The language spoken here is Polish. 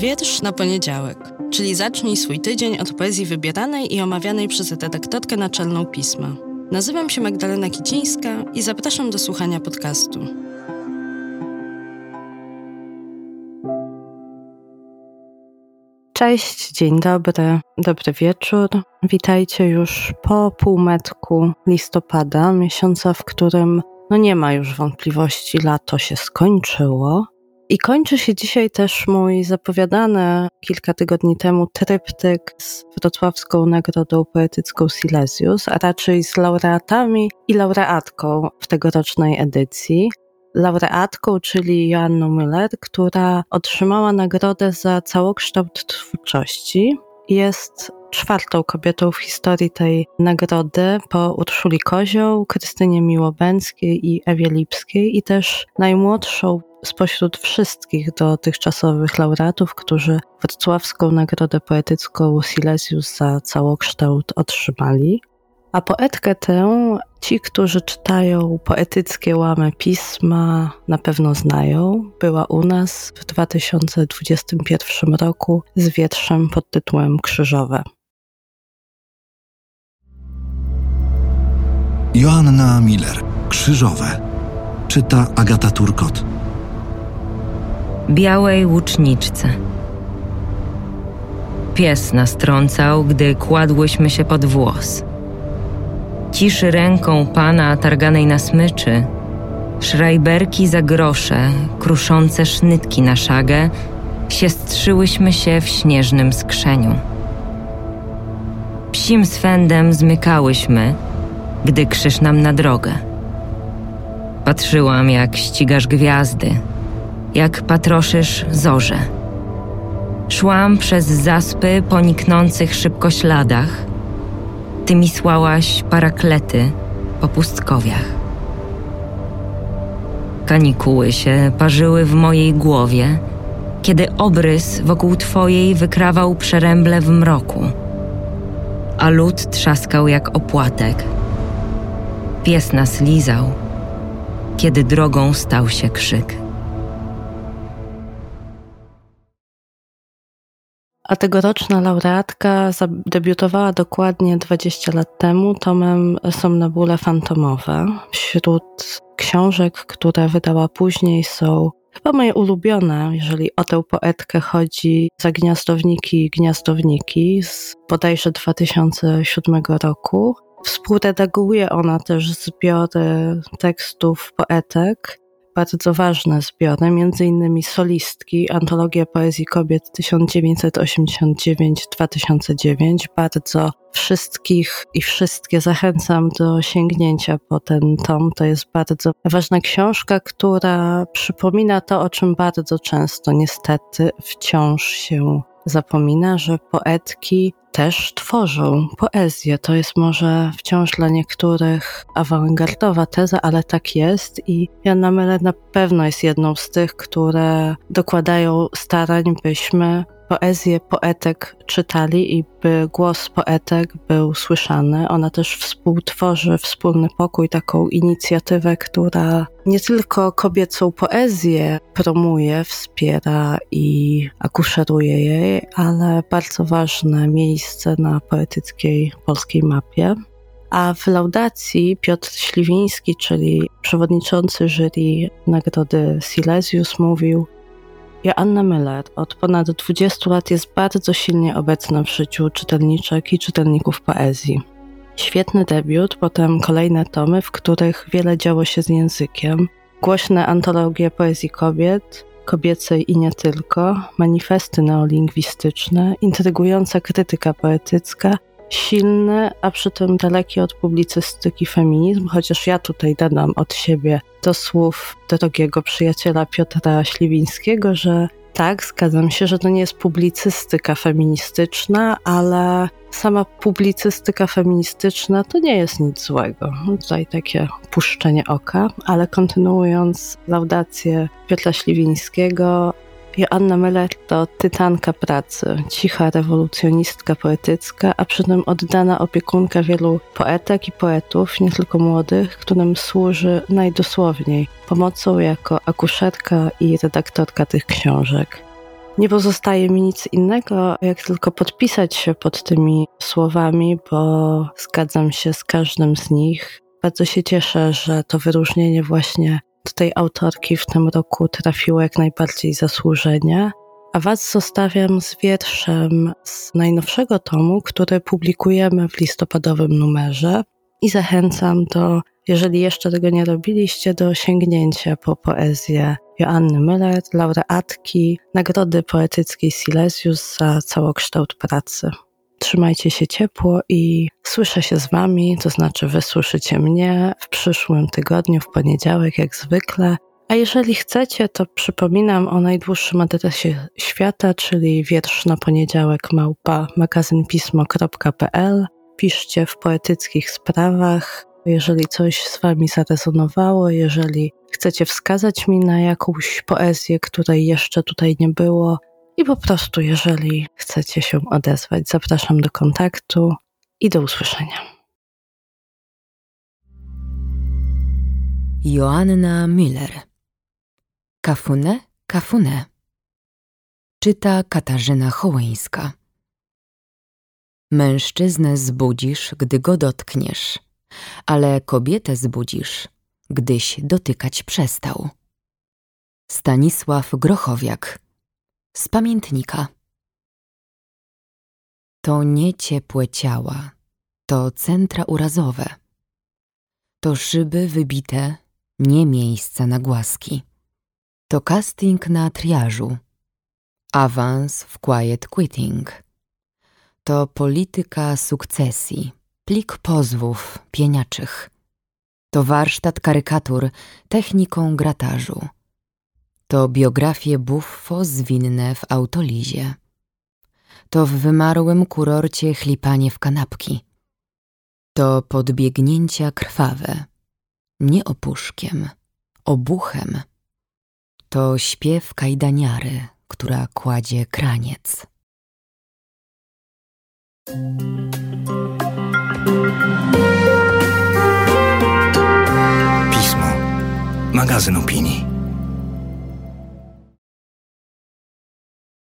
Wiersz na poniedziałek, czyli zacznij swój tydzień od poezji wybieranej i omawianej przez redaktorkę naczelną pisma. Nazywam się Magdalena Kicińska i zapraszam do słuchania podcastu. Cześć, dzień dobry, dobry wieczór. Witajcie już po półmetku listopada, miesiąca, w którym no nie ma już wątpliwości, lato się skończyło. I kończy się dzisiaj też mój zapowiadany kilka tygodni temu tryptyk z Wrocławską Nagrodą Poetycką Silesius, a raczej z laureatami i laureatką w tegorocznej edycji. Laureatką, czyli Joanną Müller, która otrzymała nagrodę za całokształt twórczości. Jest czwartą kobietą w historii tej nagrody po Urszuli Kozioł, Krystynie Miłobęckiej i Ewie Lipskiej i też najmłodszą spośród wszystkich dotychczasowych laureatów, którzy Wrocławską Nagrodę Poetycką Silesius za całokształt otrzymali. A poetkę tę ci, którzy czytają poetyckie łamy pisma, na pewno znają. Była u nas w 2021 roku z wietrzem pod tytułem Krzyżowe. Joanna Miller, Krzyżowe. Czyta Agata Turkot białej łuczniczce. Pies nastrącał, gdy kładłyśmy się pod włos. Ciszy ręką pana targanej na smyczy, szrajberki za grosze, kruszące sznytki na szagę, siestrzyłyśmy się w śnieżnym skrzeniu. Psim swędem zmykałyśmy, gdy krzyż nam na drogę. Patrzyłam, jak ścigasz gwiazdy – jak patroszysz zorze. Szłam przez zaspy po niknących szybko śladach. Ty mi słałaś paraklety po pustkowiach. Kanikuły się parzyły w mojej głowie, kiedy obrys wokół twojej wykrawał przeręble w mroku, a lód trzaskał jak opłatek. Pies nas lizał, kiedy drogą stał się krzyk. A tegoroczna laureatka zadebiutowała dokładnie 20 lat temu tomem Somnambule Fantomowe. Wśród książek, które wydała później są chyba moje ulubione, jeżeli o tę poetkę chodzi, Zagniazdowniki i Gniazdownniki z bodajże 2007 roku. Współredaguje ona też zbiory tekstów poetek bardzo ważne zbiory, innymi solistki, antologia poezji kobiet 1989-2009. Bardzo wszystkich i wszystkie zachęcam do sięgnięcia po ten tom. To jest bardzo ważna książka, która przypomina to, o czym bardzo często niestety wciąż się zapomina, że poetki też tworzą poezję. To jest może wciąż dla niektórych awangardowa teza, ale tak jest i Jana Mele na pewno jest jedną z tych, które dokładają starań, byśmy poezję poetek czytali i by głos poetek był słyszany. Ona też współtworzy wspólny pokój, taką inicjatywę, która nie tylko kobiecą poezję promuje, wspiera i akuszeruje jej, ale bardzo ważne miejsce na poetyckiej polskiej mapie. A w laudacji Piotr Śliwiński, czyli przewodniczący jury Nagrody Silesius, mówił, Joanna Müller od ponad 20 lat jest bardzo silnie obecna w życiu czytelniczek i czytelników poezji. Świetny debiut, potem kolejne tomy, w których wiele działo się z językiem, głośne antologie poezji kobiet, kobiecej i nie tylko, manifesty neolingwistyczne, intrygująca krytyka poetycka silny, a przy tym daleki od publicystyki feminizm, chociaż ja tutaj dodam od siebie do słów drogiego przyjaciela Piotra Śliwińskiego, że tak, zgadzam się, że to nie jest publicystyka feministyczna, ale sama publicystyka feministyczna to nie jest nic złego. Tutaj takie puszczenie oka, ale kontynuując laudację Piotra Śliwińskiego, Joanna Meller to tytanka pracy, cicha rewolucjonistka poetycka, a przy tym oddana opiekunka wielu poetek i poetów, nie tylko młodych, którym służy najdosłowniej pomocą jako akuszerka i redaktorka tych książek. Nie pozostaje mi nic innego, jak tylko podpisać się pod tymi słowami, bo zgadzam się z każdym z nich. Bardzo się cieszę, że to wyróżnienie właśnie do tej autorki w tym roku trafiło jak najbardziej zasłużenie. A Was zostawiam z wierszem z najnowszego tomu, który publikujemy w listopadowym numerze i zachęcam do, jeżeli jeszcze tego nie robiliście, do sięgnięcia po poezję Joanny Müller, laureatki Nagrody Poetyckiej Silesius za całokształt pracy. Trzymajcie się ciepło i słyszę się z Wami, to znaczy Wy słyszycie mnie w przyszłym tygodniu, w poniedziałek, jak zwykle. A jeżeli chcecie, to przypominam o najdłuższym adresie świata, czyli wiersz na poniedziałek małpa magazynpismo.pl. Piszcie w poetyckich sprawach. Jeżeli coś z Wami zarezonowało, jeżeli chcecie wskazać mi na jakąś poezję, której jeszcze tutaj nie było, i po prostu, jeżeli chcecie się odezwać, zapraszam do kontaktu i do usłyszenia. Joanna Miller Kafune, kafune. Czyta Katarzyna Hołyńska. Mężczyznę zbudzisz, gdy go dotkniesz, ale kobietę zbudzisz, gdyś dotykać przestał. Stanisław Grochowiak z pamiętnika. To nie ciepłe ciała, to centra urazowe. To szyby wybite, nie miejsca na głaski. To casting na triażu, awans w quiet quitting. To polityka sukcesji, plik pozwów pieniaczych. To warsztat karykatur techniką gratażu to biografie buffo zwinne w autolizie. To w wymarłym kurorcie chlipanie w kanapki. To podbiegnięcia krwawe, nie opuszkiem, obuchem. To śpiew kajdaniary, która kładzie kraniec. Pismo. Magazyn opinii.